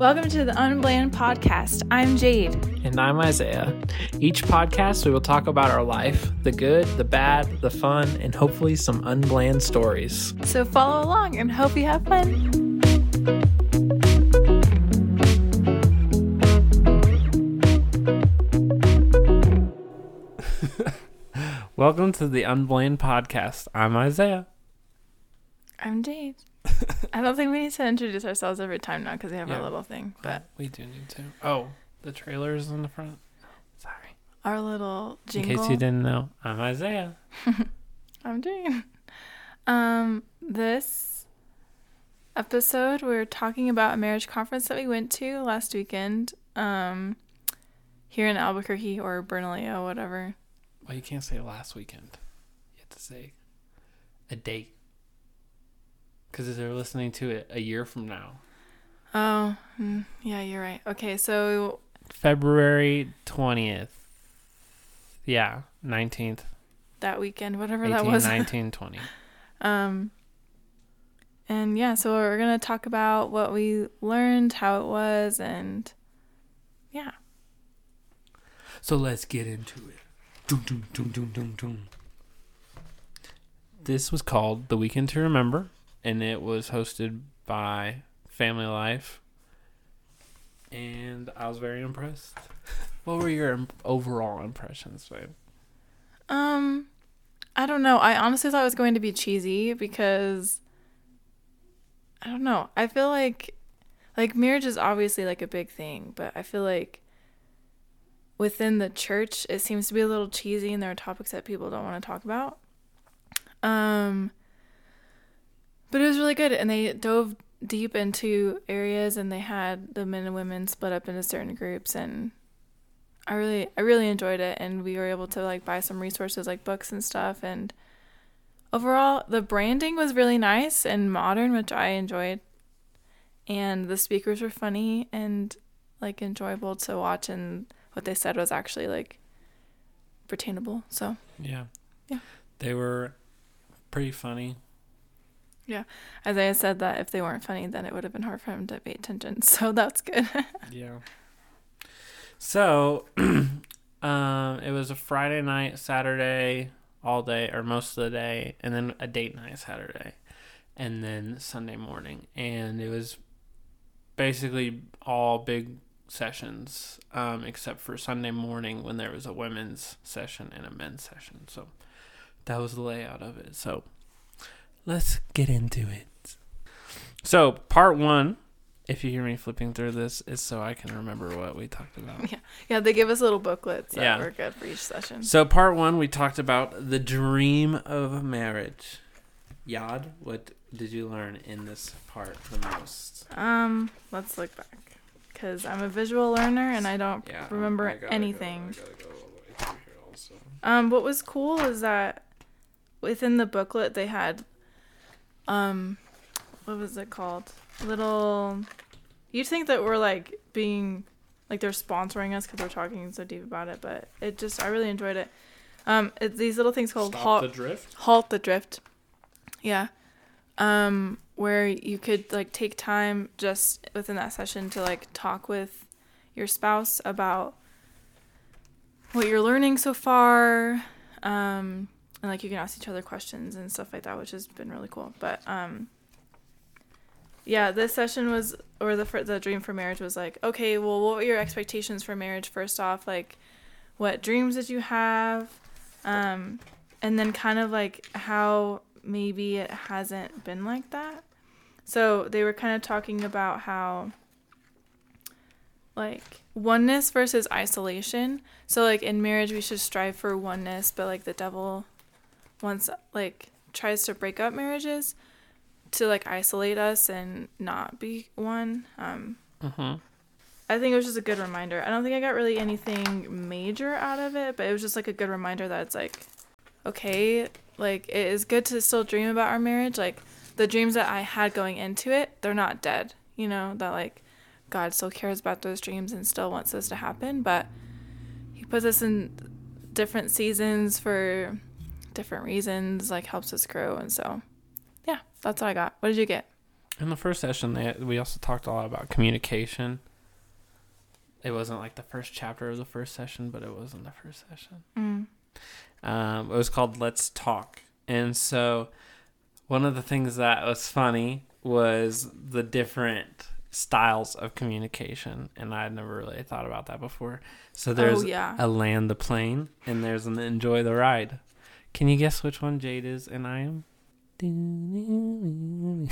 Welcome to the Unbland Podcast. I'm Jade. And I'm Isaiah. Each podcast, we will talk about our life the good, the bad, the fun, and hopefully some unbland stories. So follow along and hope you have fun. Welcome to the Unbland Podcast. I'm Isaiah. I'm Jade. I don't think we need to introduce ourselves every time now because we have Yeah. our little thing. But we do need to. Oh, the trailer is in the front. Sorry. our little jingle. In case you didn't know, I'm Isaiah. I'm Jade. Um, this episode we're talking about a marriage conference that we went to last weekend. Um, here in Albuquerque or Bernalillo, whatever. Well, you can't say last weekend. You have to say a date. Because they're listening to it a year from now. Oh, mm, yeah, you're right. Okay, so February 20th. Yeah, 19th. that weekend, whatever 18, that was. 19, 20. Um, and yeah, so we're gonna talk about what we learned, how it was, and yeah. So let's get into it. Dum, dum, dum, dum, dum, dum. This was called The Weekend to Remember, and it was hosted by Family Life. And I was very impressed. What were your im- overall impressions, babe? Um, I don't know. I honestly thought it was going to be cheesy because I don't know. I feel like like marriage is obviously like a big thing, but I feel like within the church it seems to be a little cheesy and there are topics that people don't want to talk about. Um but it was really good and they dove deep into areas and they had the men and women split up into certain groups and I really I really enjoyed it and we were able to like buy some resources like books and stuff and overall the branding was really nice and modern which I enjoyed and the speakers were funny and like enjoyable to watch and what they said was actually like retainable. so Yeah. Yeah. They were pretty funny. Isaiah said that if they weren't funny then it would have been hard for him to pay attention so that's good Yeah. So, um, it was a Friday night, Saturday, all day or most of the day, and then a date night Saturday, and then Sunday morning, and it was basically all big sessions, um, except for Sunday morning when there was a women's session and a men's session. So that was the layout of it. So let's get into it. So part one if you hear me flipping through this, is so I can remember what we talked about. yeah yeah. they give us little booklets that Yeah. were good for each session So, part one, we talked about the dream of marriage. Yad, what did you learn in this part the most? um let's look back because I'm a visual learner and I don't Yeah, remember I gotta go- anything I gotta go all the way here also. Um, what was cool is that within the booklet they had, um, what was it called? Little. You'd think that we're like being, like they're sponsoring us because we're talking so deep about it, but it just I really enjoyed it. Um, it's these little things called Stop halt, the drift. halt the drift. Yeah. Um, where you could like take time just within that session to like talk with your spouse about what you're learning so far. Um, and like you can ask each other questions and stuff like that, which has been really cool. But um, yeah, this session was, or the the dream for marriage was like, okay, well, what were your expectations for marriage? First off, like, what dreams did you have? Um, and then kind of like how maybe it hasn't been like that. So they were kind of talking about how like oneness versus isolation. So like in marriage we should strive for oneness, but like the devil wants like tries to break up marriages to like isolate us and not be one. Um Mm-hmm. I think it was just a good reminder. I don't think I got really anything major out of it, but it was just like a good reminder that it's like, okay, like it is good to still dream about our marriage. Like the dreams that I had going into it, they're not dead. You know, that like God still cares about those dreams and still wants those to happen, but He puts us in different seasons for different reasons, like helps us grow. And so, yeah, that's what I got. What did you get? In the first session, they we also talked a lot about communication. It wasn't like the first chapter of the first session, but it was in the first session. Mm. Um, it was called Let's Talk. And so one of the things that was funny was the different styles of communication. And I had never really thought about that before. So there's oh yeah. a land the plane and there's an enjoy the ride. Can you guess which one Jade is and I am?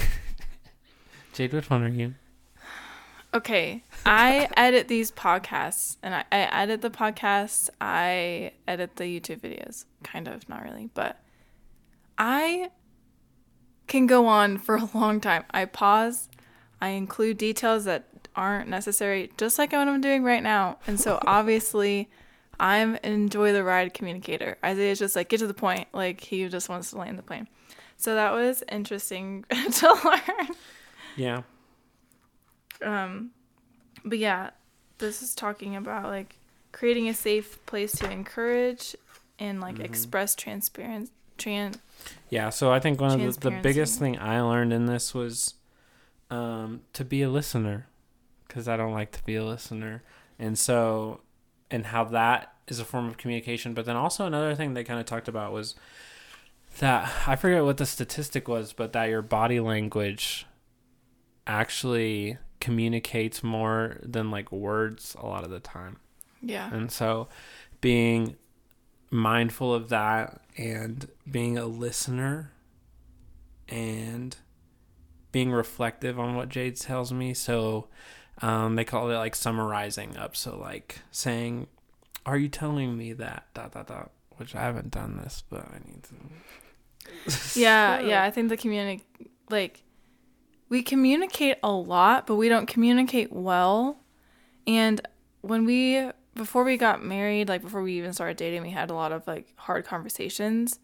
Jade, which one are you? Okay, I edit these podcasts, and I, I edit the podcasts. I edit the YouTube videos, kind of, not really, but I can go on for a long time. I pause, I include details that aren't necessary, just like what I'm doing right now. And so obviously, I'm an enjoy the ride communicator. Isaiah's just like get to the point, like he just wants to land the plane. So that was interesting to learn. Yeah. Um, but yeah, this is talking about like creating a safe place to encourage and like Mhm. express transparency. tran Yeah, so I think one of the, the biggest thing I learned in this was um, to be a listener because I don't like to be a listener. And so, and how that is a form of communication. But then also another thing they kind of talked about was that I forget what the statistic was, but that your body language actually communicates more than like words a lot of the time. yeah. And so being mindful of that and being a listener and being reflective on what Jade tells me. So um, they call it like summarizing up. So like saying, Are you telling me that? Dot dot dot. Which I haven't done this, but I need to. Yeah, yeah, I think the communi like we communicate a lot, but we don't communicate well. And when we before we got married, like before we even started dating, we had a lot of like hard conversations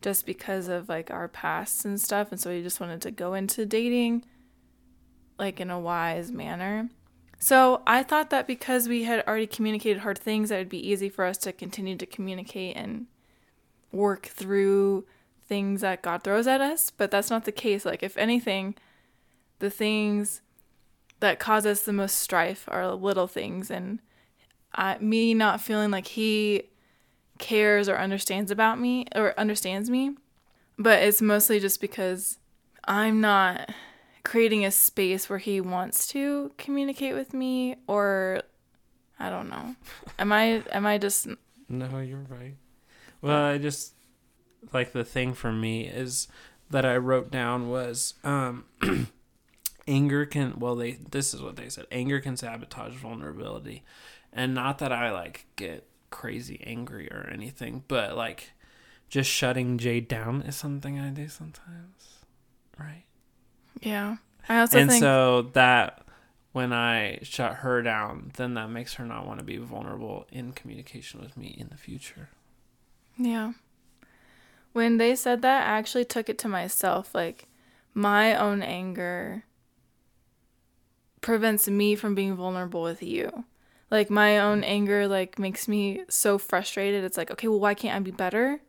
just because of like our pasts and stuff, and so we just wanted to go into dating like in a wise manner. So I thought that because we had already communicated hard things, that it'd be easy for us to continue to communicate and work through things that God throws at us, but that's not the case. Like, if anything, the things that cause us the most strife are little things, and I, me not feeling like He cares or understands about me or understands me, but it's mostly just because I'm not creating a space where He wants to communicate with me, or I don't know. Am I am I just No, you're right. Well, I just like the thing for me is that I wrote down was um anger can well they this is what they said anger can sabotage vulnerability and not that I like get crazy angry or anything but like just shutting Jade down is something I do sometimes right yeah? I also and think so that when I shut her down then that makes her not want to be vulnerable in communication with me in the future Yeah. When they said that, I actually took it to myself. Like, my own anger prevents me from being vulnerable with you. Like, my own anger, like, makes me so frustrated. It's like, okay, well, why can't I be better?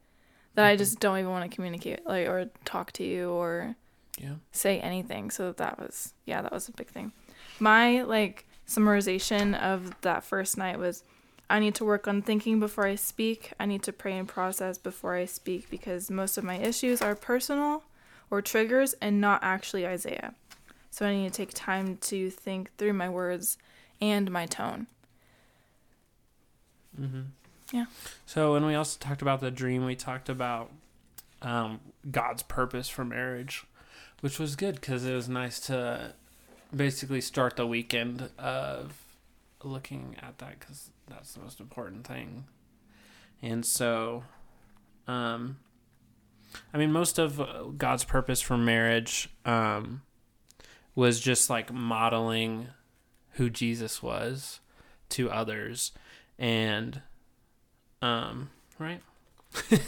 That I mm-hmm. just don't even want to communicate, like, or talk to you or yeah say anything. So that was, yeah, that was a big thing. My, like, summarization of that first night was I need to work on thinking before I speak. I need to pray and process before I speak because most of my issues are personal or triggers and not actually Isaiah. So I need to take time to think through my words and my tone. Mm-hmm. Yeah. So, when we also talked about the dream. We talked about um, God's purpose for marriage, which was good because it was nice to basically start the weekend of looking at that because that's the most important thing. And so, um, I mean, most of uh, God's purpose for marriage um, was just like modeling who Jesus was to others and um right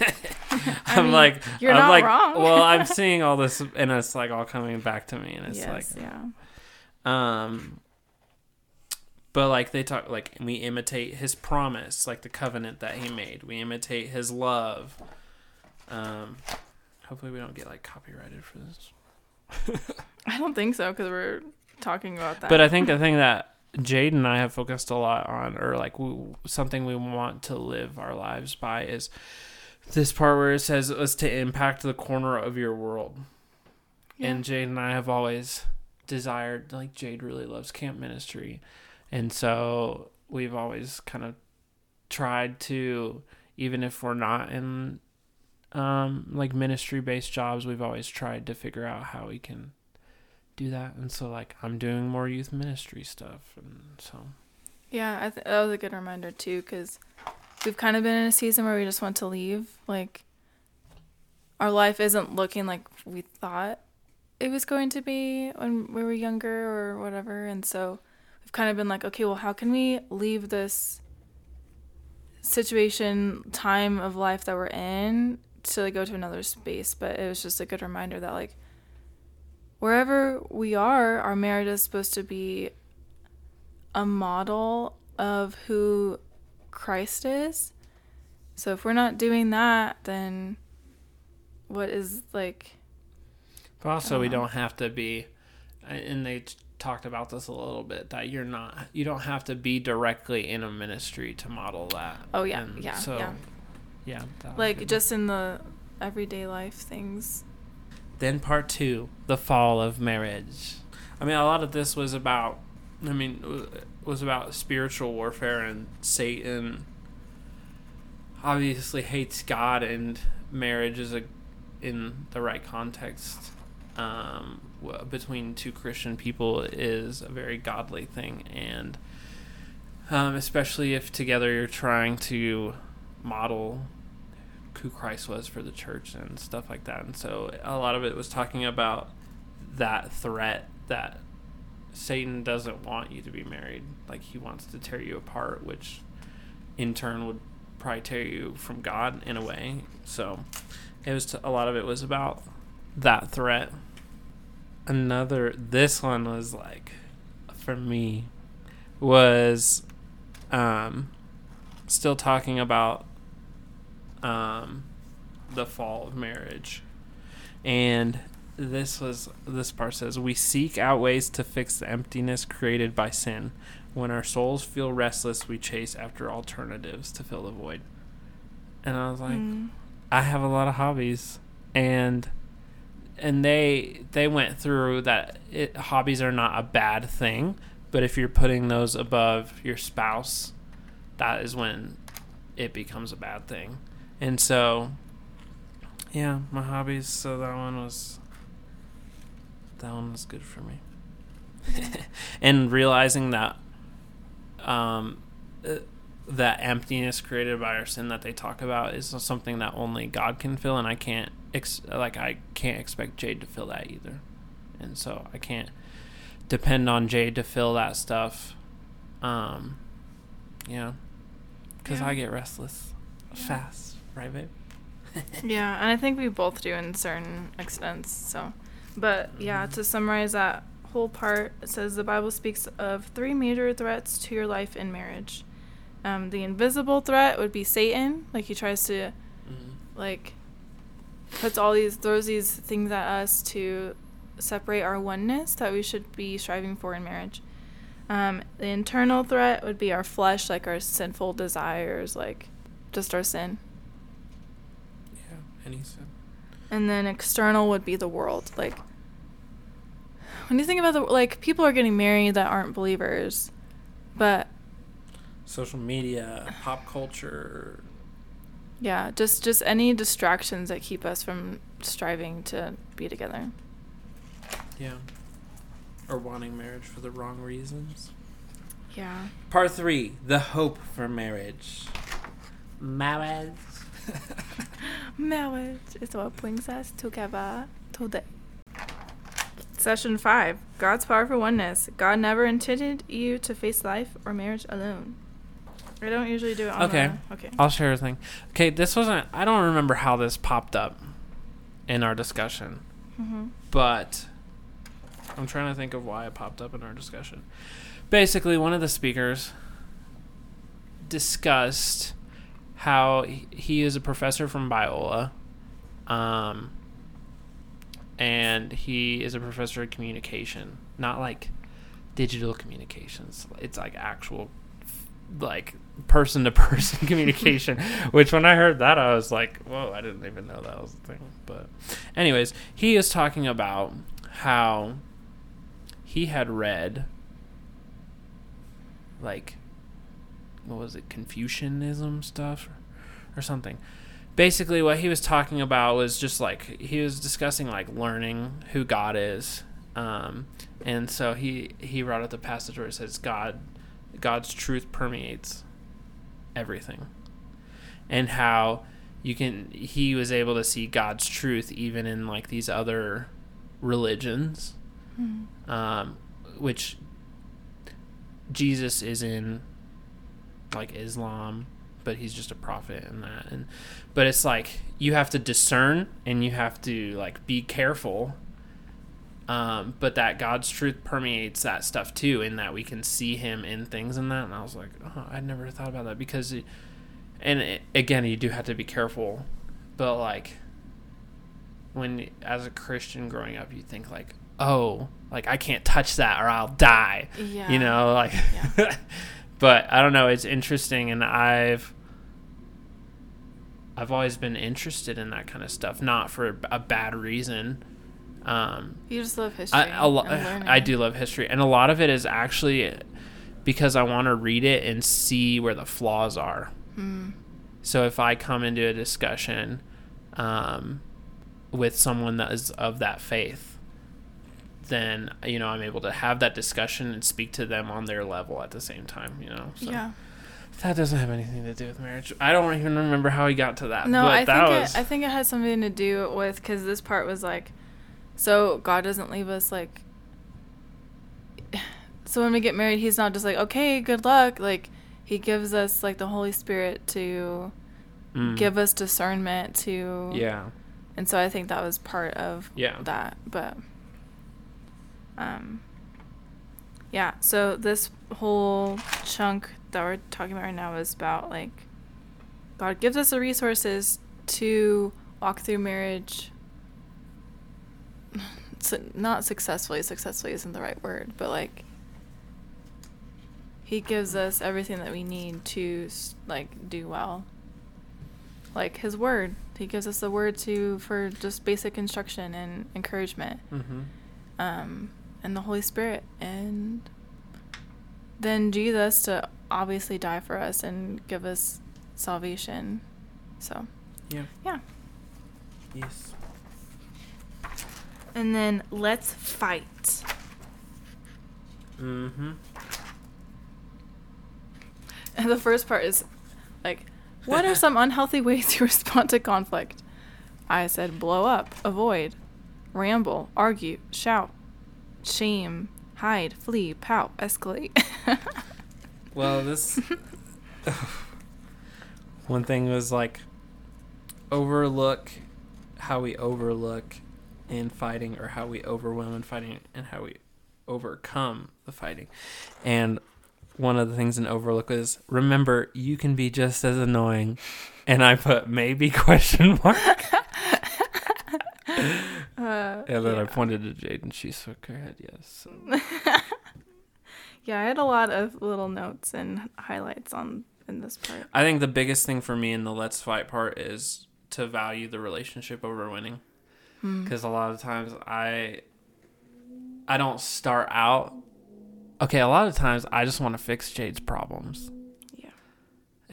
i'm mean, like you're i'm not like wrong. well i'm seeing all this and it's like all coming back to me and it's yes, like yeah. um but like they talk like we imitate his promise like the covenant that he made we imitate his love um hopefully we don't get like copyrighted for this I don't think so because we're talking about that. But I think the thing that Jade and I have focused a lot on, or like we, something we want to live our lives by, is this part where it says us to impact the corner of your world. Yeah. And Jade and I have always desired, like Jade really loves camp ministry, and so we've always kind of tried to, even if we're not in um like ministry based jobs, we've always tried to figure out how we can do that. And so like I'm doing more youth ministry stuff, and so Yeah, I th- that was a good reminder too, because we've kind of been in a season where we just want to leave. Like, our life isn't looking like we thought it was going to be when we were younger or whatever, and so we've kind of been like, okay, well, how can we leave this situation, time of life that we're in, to like, go to another space? But it was just a good reminder that like wherever we are, our marriage is supposed to be a model of who Christ is. So if we're not doing that, then what is like but also we Uh-huh. don't have to be. And they talked about this a little bit that you're not you don't have to be directly in a ministry to model that. Oh, yeah, And yeah, so, yeah. yeah. like just in the everyday life things. Then part two, the fall of marriage. I mean, a lot of this was about. I mean, w- was about spiritual warfare and Satan. Obviously hates God and marriage is a, in the right context, um, between two Christian people is a very godly thing, and um, especially if together you're trying to model who Christ was for the church and stuff like that. And so a lot of it was talking about that threat that Satan doesn't want you to be married. Like he wants to tear you apart, which in turn would probably tear you from God in a way. So it was a lot of it was about that threat. Another this one was like for me was um still talking about um, the fall of marriage. And this was this part says we seek out ways to fix the emptiness created by sin. When our souls feel restless, we chase after alternatives to fill the void. And I was like, Mm. I have a lot of hobbies, and and they they went through that it, hobbies are not a bad thing, but if you're putting those above your spouse, that is when it becomes a bad thing. And so, yeah, my hobbies. So that one was that one was good for me. and realizing that um, uh, that emptiness created by our sin that they talk about is something that only God can fill, and I can't ex- like I can't expect Jade to fill that either, and so I can't depend on Jade to fill that stuff. Um, yeah, because Yeah. I get restless Yeah. fast, right, babe? Yeah, and I think we both do in certain extents. So, but yeah, to summarize that whole part, it says the Bible speaks of three major threats to your life in marriage. Um, the invisible threat would be Satan, like he tries to Mm-hmm. like puts all these throws these things at us to separate our oneness that we should be striving for in marriage. Um, the internal threat would be our flesh, like our sinful desires, like just our sin. Yeah, he said, And then external would be the world. Like when you think about the like people are getting married that aren't believers, but social media, pop culture. yeah, just just any distractions that keep us from striving to be together. Yeah. Or wanting marriage for the wrong reasons. Yeah. Part three: the hope for marriage. Marriage. Marriage is what brings us together today. Session 5 God's Power for Oneness. God never intended you to face life or marriage alone. I don't usually do it on Okay. the- Okay. I'll share a thing. Okay, this wasn't. I don't remember how this popped up in our discussion, mm-hmm. but I'm trying to think of why it popped up in our discussion. Basically, one of the speakers discussed how he- is a professor from Biola, um, and he is a professor of communication, not like digital communications. It's like actual, like person to person communication. Which when I heard that, I was like, whoa, I didn't even know that was a thing. But, anyways, he is talking about how he had read like what was it confucianism stuff or, or something basically what he was talking about was just like he was discussing like learning who god is um, and so he he brought up the passage where it says god god's truth permeates everything and how you can he was able to see god's truth even in like these other religions Mm-hmm. um, which jesus is in like islam but he's just a prophet in that and but it's like you have to discern and you have to like be careful um, but that god's truth permeates that stuff too in that we can see him in things and that and i was like oh, i never thought about that because it, and it, again you do have to be careful but like when as a christian growing up you think like oh like i can't touch that or i'll die Yeah. you know like Yeah. but i don't know it's interesting and i've i've always been interested in that kind of stuff not for a bad reason um You just love history. I, a lo- I do love history and a lot of it is actually because i want to read it and see where the flaws are Hmm. so if i come into a discussion um with someone that is of that faith then you know i'm able to have that discussion and speak to them on their level at the same time you know so Yeah. that doesn't have anything to do with marriage i don't even remember how he got to that No, but I that think was it, I think it has something to do with because this part was like, so God doesn't leave us like. So when we get married, He's not just like, okay, good luck. Like, He gives us like the Holy Spirit to mm, give us discernment to. yeah And so I think that was part of yeah that, but. Um. Yeah. So this whole chunk that we're talking about right now is about like. God gives us the resources to walk through marriage. Su- not successfully. Successfully isn't the right word, but like. He gives us everything that we need to like do well. Like His Word, He gives us the Word to for just basic instruction and encouragement mm-hmm. um, and the Holy Spirit, and then Jesus to obviously die for us and give us salvation. So, yeah yeah. yes And then let's fight. mm-hmm And the first part is like, what are some unhealthy ways to respond to conflict? I said blow up, avoid, ramble, argue, shout, shame, hide, flee, pout, escalate. Well, this one thing was like overlook how we overlook in fighting, or how we overwhelm in fighting, and how we overcome the fighting. And one of the things in overlook is remember you can be just as annoying. And I put maybe question mark. Uh, And then I pointed to Jade, and she shook her head yes. So. Yeah, I had a lot of little notes and highlights on in this part. I think the biggest thing for me in the let's fight part is to value the relationship over winning. Hmm. Because a lot of times I I don't start out okay, a lot of times I just want to fix Jade's problems.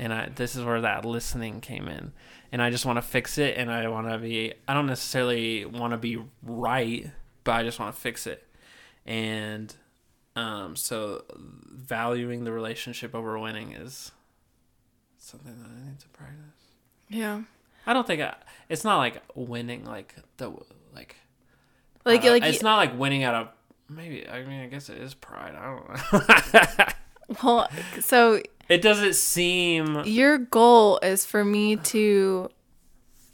And I this is where that listening came in. And I just want to fix it and I want to be I don't necessarily want to be right, but I just want to fix it. And um so valuing the relationship over winning is something that I need to practice. Yeah. I don't think I, it's not like winning like the like Like uh, like it's not like winning out of maybe I mean I guess it is pride. I don't know. well, so it doesn't seem your goal is for me to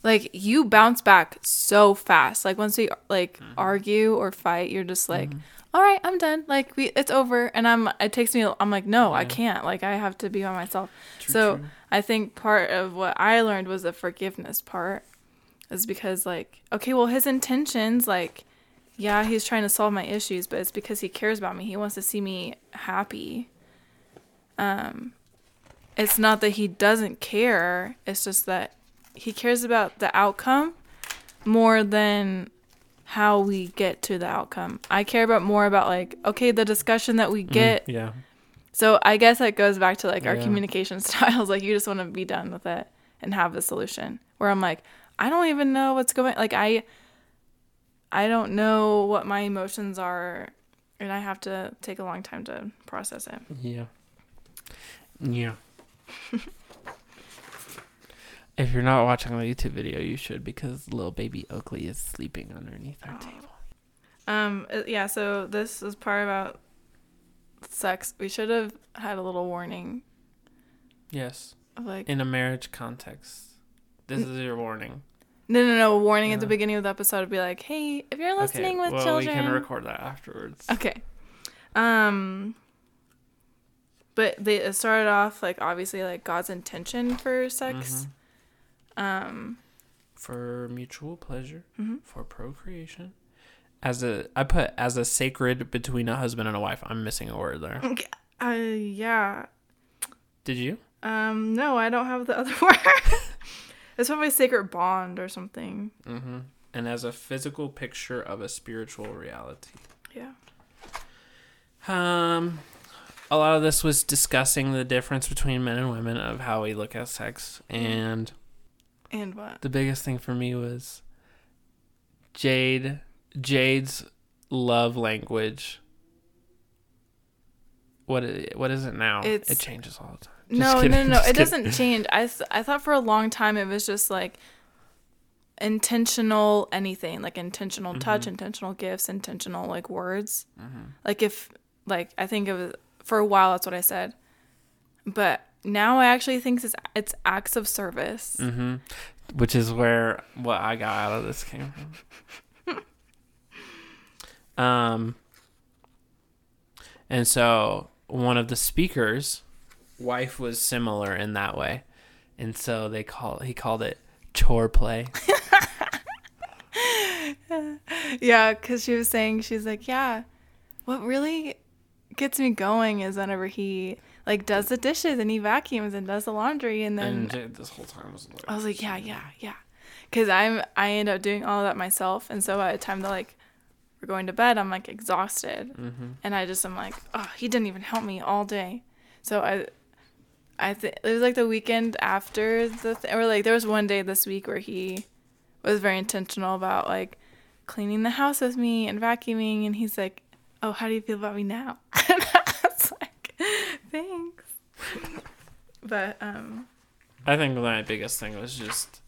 like you bounce back so fast. Like once we like Mm-hmm. argue or fight, you're just like, "All right, I'm done. Like we it's over." And I'm it takes me I'm like, "No, I can't. Like I have to be by myself." True, so, true. I think part of what I learned was the forgiveness part is because like, okay, well his intentions like yeah, he's trying to solve my issues, but it's because he cares about me. He wants to see me happy. Um, it's not that he doesn't care. It's just that he cares about the outcome more than how we get to the outcome. I care about more about like okay, the discussion that we get. Mm, yeah. So I guess that goes back to like our Yeah. communication styles. Like you just want to be done with it and have the solution. Where I'm like, I don't even know what's going. Like I, I don't know what my emotions are, and I have to take a long time to process it. Yeah. Yeah. if you're not watching the YouTube video, you should because little baby Oakley is sleeping underneath our Aw. table. Um. uh, Yeah. So this is part about sex. We should have had a little warning Yes. like In a marriage context, this is your warning. no, no, no. Warning at the beginning of the episode would be like, hey, if you're listening with well, children, we can record that afterwards. Okay. Um but they it started off like obviously like God's intention for sex. Mhm. Um For mutual pleasure, mhm. for procreation. As a, I put as a sacred between a husband and a wife. I'm missing a word there. uh yeah. Did you? Um no, I don't have the other word. it's probably sacred bond or something. Mm-hmm. And as a physical picture of a spiritual reality. Yeah. Um, a lot of this was discussing the difference between men and women of how we look at sex, and And what? the biggest thing for me was Jade. Jade's love language. What i- what is it now? It's- it changes all the time. No, no, no, no. It kidding. doesn't change. I th- I thought for a long time it was just like intentional anything, like intentional touch, Mhm. intentional gifts, intentional like words. Mhm. like if like i think of for a while that's what i said but now i actually think it's it's acts of service Mm-hmm. Which is where what I got out of this came from. um, and so one of the speakers' wife was similar in that way, and so they call he called it chore play. yeah because she was saying she's like yeah what really gets me going is whenever he like does the dishes and he vacuums and does the laundry and then and this whole time was like, I was like, yeah, yeah, yeah. Cause I'm I end up doing all of that myself, and so by the time that like we're going to bed, I'm like exhausted, mm-hmm. and I just I'm like, oh, he didn't even help me all day. So I, I think it was like the weekend after the th- or like there was one day this week where he was very intentional about like cleaning the house with me and vacuuming, and he's like, oh, how do you feel about me now? and I was like, thanks. but um. I think my biggest thing was just,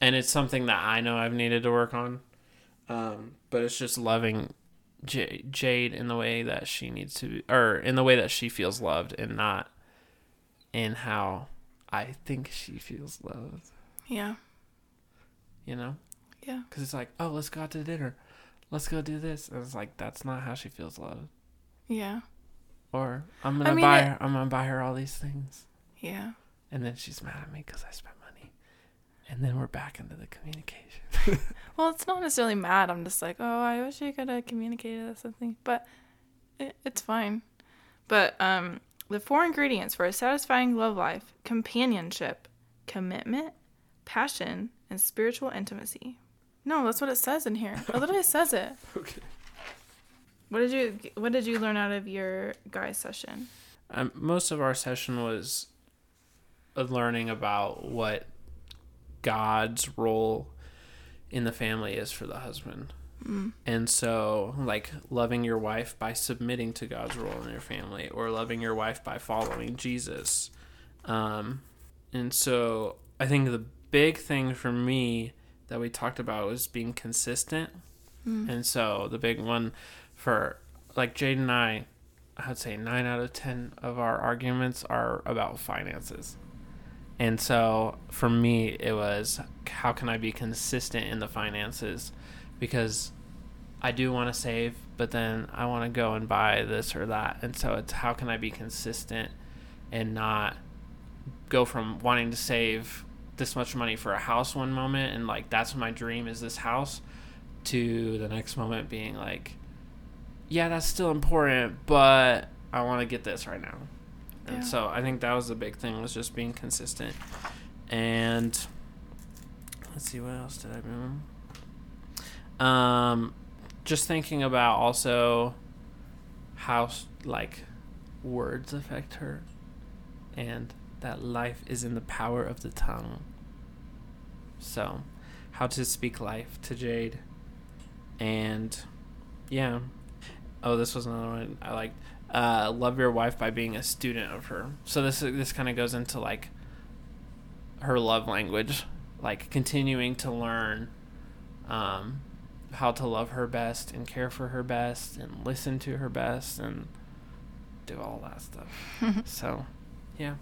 and it's something that I know I've needed to work on, um, but it's just loving J- Jade in the way that she needs to, be, or in the way that she feels loved, and not in how I think she feels loved. Yeah. You know, Yeah. because it's like, oh, let's go out to dinner, let's go do this, and it's like that's not how she feels loved. Yeah. Or I'm gonna mean, buy it- her, I'm gonna buy her all these things. Yeah. And then she's mad at me because I spent money. And then we're back into the communication. Well, it's not necessarily mad. I'm just like, oh, I wish you could have communicated or something. But it, it's fine. But um, the four ingredients for a satisfying love life companionship, commitment, passion, and spiritual intimacy. No, that's what it says in here. It literally says it. okay. What did you What did you learn out of your guy session? Um, most of our session was learning about what God's role in the family is for the husband. Mm. And so, like, loving your wife by submitting to God's role in your family, or loving your wife by following Jesus. Um, and so, I think the big thing for me that we talked about was being consistent. Mm. And so, the big one for, like, Jade and I, I'd say nine out of 10 of our arguments are about finances. And so, for me, it was how can I be consistent in the finances? because I do want to save, but then I want to go and buy this or that. And so it's how can I be consistent and not go from wanting to save this much money for a house one moment and like that's my dream is this house to the next moment being like, yeah, that's still important, but I want to get this right now. And so I think that was the big thing was just being consistent. And let's see what else did I do. Um, just thinking about also how like words affect her, and that life is in the power of the tongue. So, how to speak life to Jade, and yeah. Oh, this was another one I liked. Uh, love your wife by being a student of her. So this this kind of goes into like her love language, like continuing to learn um, how to love her best and care for her best and listen to her best and do all that stuff. so, yeah.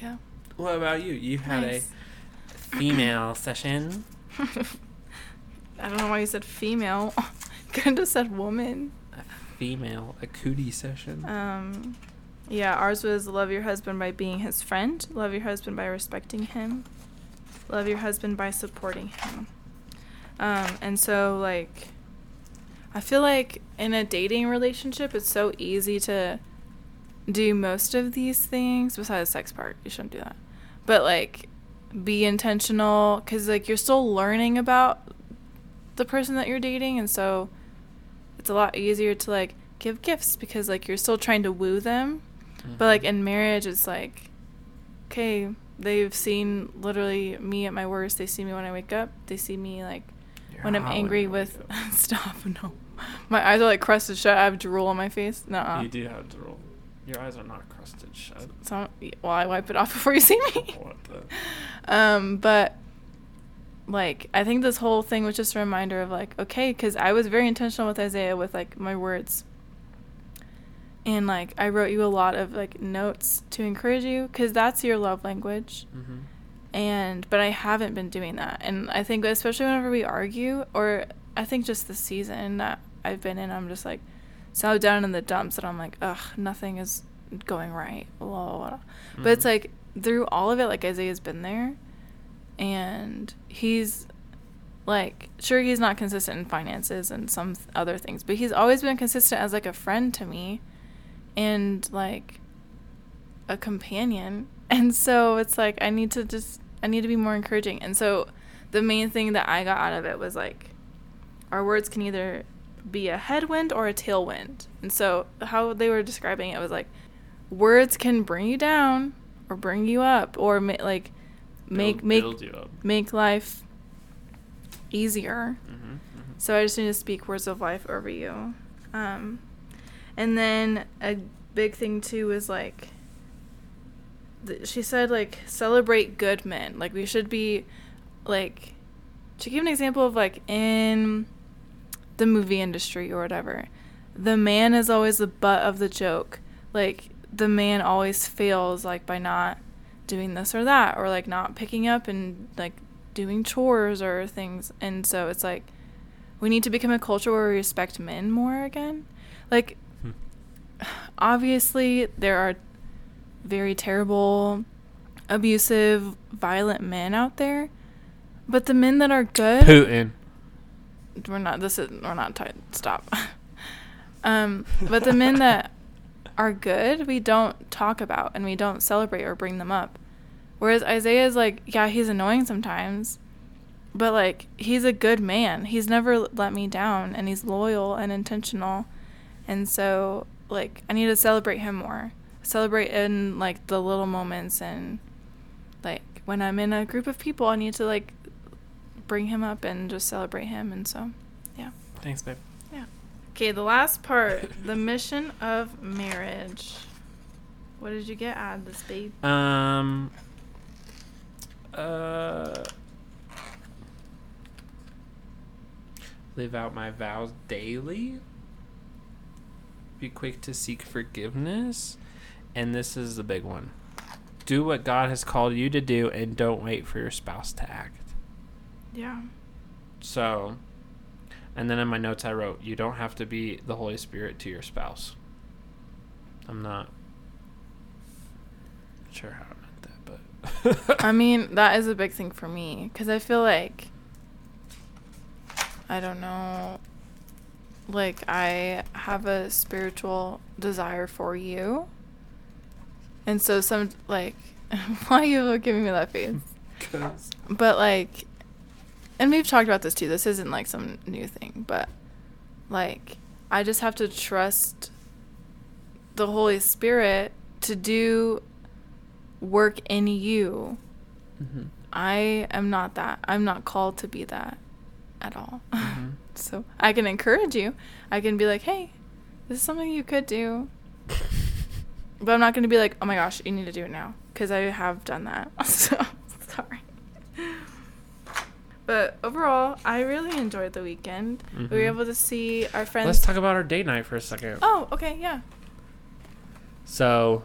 Yeah. What about you? You had Nice. a female session. I don't know why you said female. Could have said woman. Female, a cootie session. Um, yeah, ours was love your husband by being his friend, love your husband by respecting him, love your husband by supporting him. Um, and so like, I feel like in a dating relationship, it's so easy to do most of these things besides the sex part. You shouldn't do that, but like, be intentional because like you're still learning about the person that you're dating, and so it's a lot easier to like give gifts because like you're still trying to woo them but like Mhm. in marriage it's like okay they've seen literally me at my worst they see me when i wake up they see me like You're when i'm angry with stop no my eyes are like crusted shut i have drool on my face no You do have to roll. Your eyes are not crusted shut. so well i wipe it off before you see me what the? um but like i think this whole thing was just a reminder of like okay because i was very intentional with isaiah with like my words and like i wrote you a lot of like notes to encourage you because that's your love language Mm-hmm. and but i haven't been doing that and i think especially whenever we argue or i think just the season that i've been in i'm just like so down in the dumps that i'm like ugh nothing is going right blah, blah, blah. but it's Mhm. like through all of it like isaiah's been there and he's like sure he's not consistent in finances and some th- other things but he's always been consistent as like a friend to me and like a companion and so it's like i need to just i need to be more encouraging and so the main thing that i got out of it was like our words can either be a headwind or a tailwind and so how they were describing it was like words can bring you down or bring you up or ma- like make Build- make build make life easier Mm-hmm. so I just need to speak words of life over you. Um, and then a big thing too is like, th- she said like celebrate good men. Like we should be, like, she gave an example of like in the movie industry or whatever, the man is always the butt of the joke. Like the man always fails like by not doing this or that or like not picking up and like doing chores or things. And so it's like we need to become a culture where we respect men more again. Like, Hmm. obviously, there are very terrible, abusive, violent men out there, but the men that are good, Putin. We're not. This is we're not. T- stop. um, but the men that are good, we don't talk about and we don't celebrate or bring them up. Whereas Isaiah is like, yeah, he's annoying sometimes, but like he's a good man. He's never let me down and he's loyal and intentional. And so like I need to celebrate him more. Celebrate in like the little moments and like when I'm in a group of people, I need to like bring him up and just celebrate him and so yeah. Thanks, babe. Yeah. Okay, the last part, the mission of marriage. What did you get out of this, babe? Um. Uh. Live out my vows daily. Be quick to seek forgiveness. And this is the big one. Do what God has called you to do and don't wait for your spouse to act. Yeah. So, and then in my notes I wrote, you don't have to be the Holy Spirit to your spouse. I'm not sure how I meant that, but I mean, that is a big thing for me because I feel like I don't know. Like I have a spiritual desire for you. And so some like why are you giving me that face? Cause But like and we've talked about this too. This isn't like some new thing, but like I just have to trust the Holy Spirit to do work in you. hmm I am not that. I'm not called to be that at all. hmm So I can encourage you. I can be like, hey, this is something you could do. But I'm not going to be like, oh my gosh, you need to do it now. Because I have done that. So sorry. But overall, I really enjoyed the weekend. We were Mhm. able to see our friends. Let's talk about our date night for a second. oh, okay, yeah. So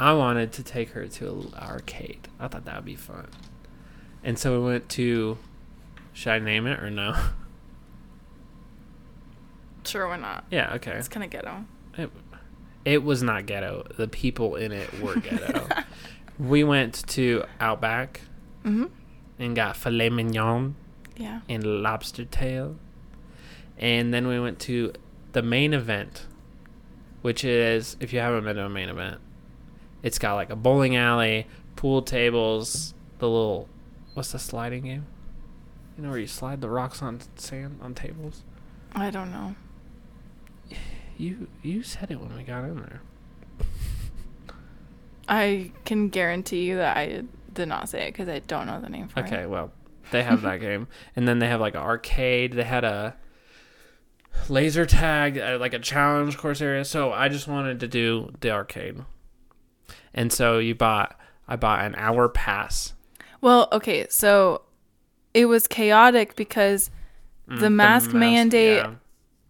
I wanted to take her to an arcade. I thought that would be fun. And so we went to should I name it or no? Sure, why not? yeah, okay. It's kind of ghetto. It, it was not ghetto. The people in it were ghetto. we went to Outback Mm-hmm. and got filet mignon Yeah. and lobster tail. And then we went to the main event, which is if you haven't been to a main event, it's got like a bowling alley, pool tables, the little what's the sliding game? You know where you slide the rocks on sand on tables? I don't know. You you said it when we got in there. I can guarantee you that I did not say it because I don't know the name for it. Okay, well, they have that game, and then they have like an arcade. They had a laser tag, uh, like a challenge course area. So I just wanted to do the arcade, and so you bought. I bought an hour pass. Well, okay, so it was chaotic because Mm, The mask mandate- yeah.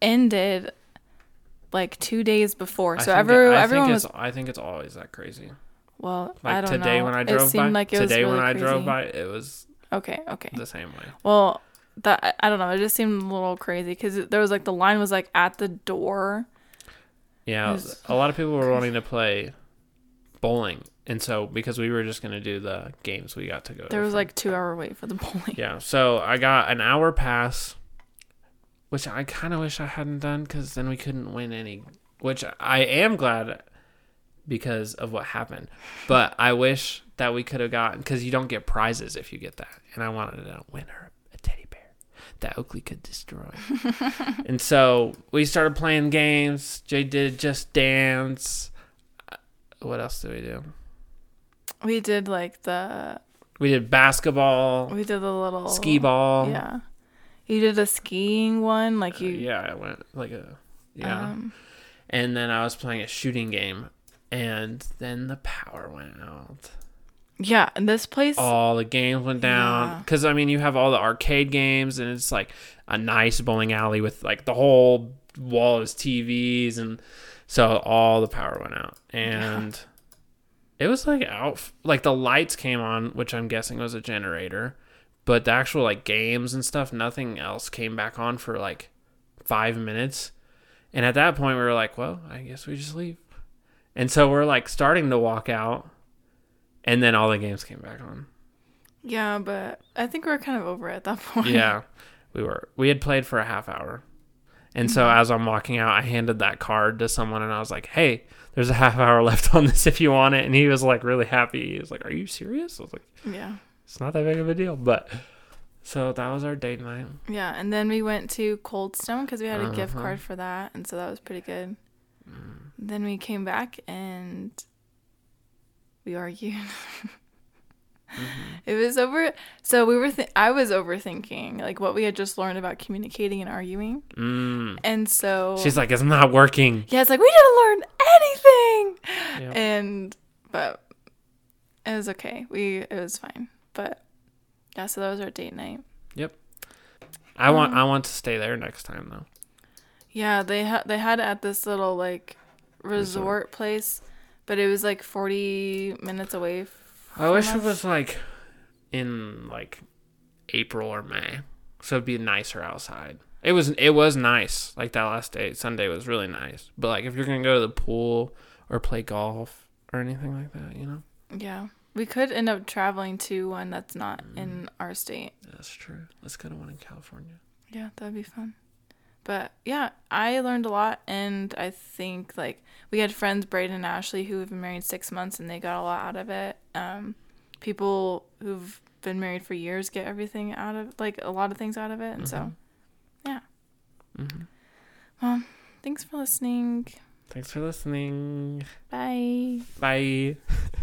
ended like two days before. I So every, it- I everyone think was it's, I think it's always that crazy. Well. Like I don't today know. when I it drove seemed by. like it was today when really I drove crazy. by, it was Okay, okay. the same way. Well, that I- I don't know. It just seemed a little crazy because there was like the line was like at the door. Yeah, was a lot of people were wanting to play bowling, and so because we were just gonna do the games, we got to go. There was for- like two hour wait for the bowling. Yeah, so I got an hour pass, which I kind of wish I hadn't done because then we couldn't win any. Which I am glad because of what happened, but I wish that we could have gotten because you don't get prizes if you get that, and I wanted to win her a teddy bear that Oakley could destroy. and so we started playing games. Jay did just dance. Uh, What else did we do? We did like the We did basketball, we did the little Skee-Ball. Yeah, you did a skiing one like Uh, you. yeah, I went like a yeah. Um, and then I was playing a shooting game, and then the power went out. yeah, and this place. All the games went down Yeah. because I mean you have all the arcade games, and it's like a nice bowling alley with like the whole wall is TVs, and so all the power went out, and it was like out like the lights came on, which I'm guessing was a generator, but the actual like games and stuff, nothing else came back on for like five minutes. And at that point, we were like, well, I guess we just leave. And so we're like starting to walk out. And then all the games came back on. Yeah, but I think we are kind of over at that point. Yeah. We were, we had played for a half hour. And so as I'm walking out, I handed that card to someone and I was like, hey, there's a half hour left on this if you want it. And he was like really happy. He was like, are you serious? I was like, Yeah. it's not that big of a deal. But so that was our date night. Yeah, and then we went to Cold Stone because we had a gift Uh-huh. card for that, and so that was pretty good. Mm. Then we came back and we argued. Mm-hmm. It was over. So we were. Th- I was overthinking like what we had just learned about communicating and arguing, Mm. and so She's like, it's not working. yeah, it's like we didn't learn anything, Yep. and but it was okay. We it was fine, but yeah. So that was our date night. Yep. I want, Um, I want to stay there next time though. Yeah, they had they had at this little like resort, place, but it was like forty minutes away. f- I wish from it was like in like April or May, so it'd be nicer outside. It was it was nice. Like that last day, Sunday was really nice. But like if you're gonna go to the pool or play golf or anything like that, you know, Yeah, We could end up traveling to one that's not Mm. in our state. That's true. Let's go to one in California. Yeah, that'd be fun. But yeah, I learned a lot, and I think like we had friends, Braden and Ashley, who have been married six months, and they got a lot out of it. Um, people who've been married for years get everything out of like a lot of things out of it, and so Mhm. yeah. hmm well, thanks for listening. Thanks for listening. Bye. Bye.